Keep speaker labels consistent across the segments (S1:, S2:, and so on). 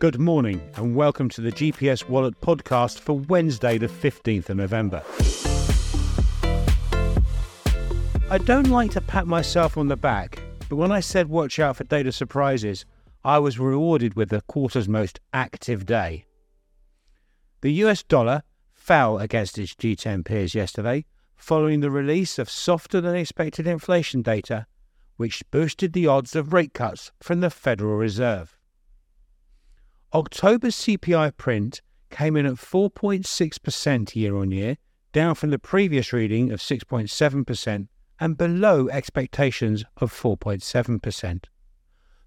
S1: Good morning and welcome to the GPS Wallet podcast for Wednesday, the 15th of November. I don't like to pat myself on the back, but when I said watch out for data surprises, I was rewarded with the quarter's most active day. The US dollar fell against its G10 peers yesterday following the release of softer than expected inflation data, which boosted the odds of rate cuts from the Federal Reserve. October's CPI print came in at 4.6% year on year, down from the previous reading of 6.7% and below expectations of 4.7%.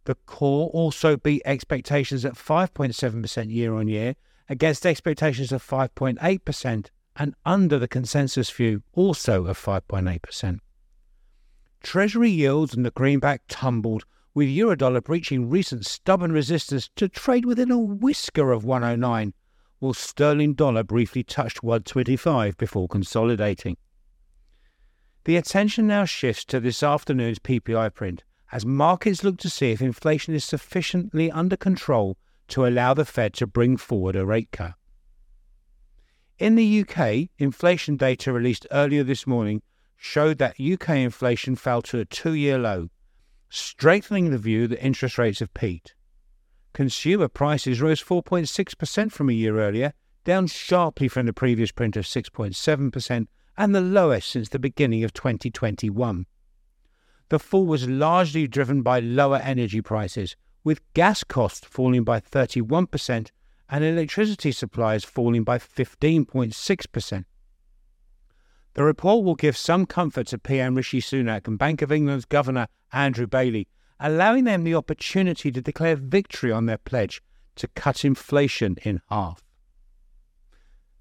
S1: The core also beat expectations at 5.7% year on year against expectations of 5.8% and under the consensus view also of 5.8%. Treasury yields and the greenback tumbled with Eurodollar breaching recent stubborn resistance to trade within a whisker of 109, while sterling dollar briefly touched 125 before consolidating. The attention now shifts to this afternoon's PPI print as markets look to see if inflation is sufficiently under control to allow the Fed to bring forward a rate cut. In the UK, inflation data released earlier this morning showed that UK inflation fell to a two year low strengthening the view that interest rates have peaked. Consumer prices rose 4.6% from a year earlier, down sharply from the previous print of 6.7% and the lowest since the beginning of 2021. The fall was largely driven by lower energy prices, with gas costs falling by 31% and electricity supplies falling by 15.6%. The report will give some comfort to PM Rishi Sunak and Bank of England's Governor Andrew Bailey, allowing them the opportunity to declare victory on their pledge to cut inflation in half.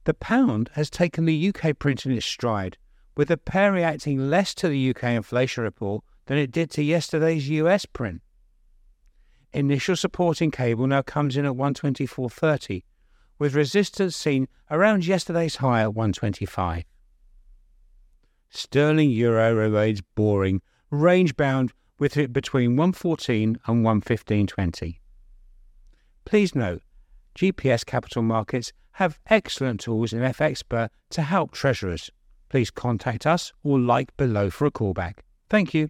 S1: The pound has taken the UK print in its stride, with the pair reacting less to the UK inflation report than it did to yesterday's US print. Initial supporting cable now comes in at 124.30, with resistance seen around yesterday's high at 125. Sterling euro remains boring, range bound with it between 114 and 115.20. Please note, GPS Capital Markets have excellent tools in FXpert to help treasurers. Please contact us or like below for a callback. Thank you.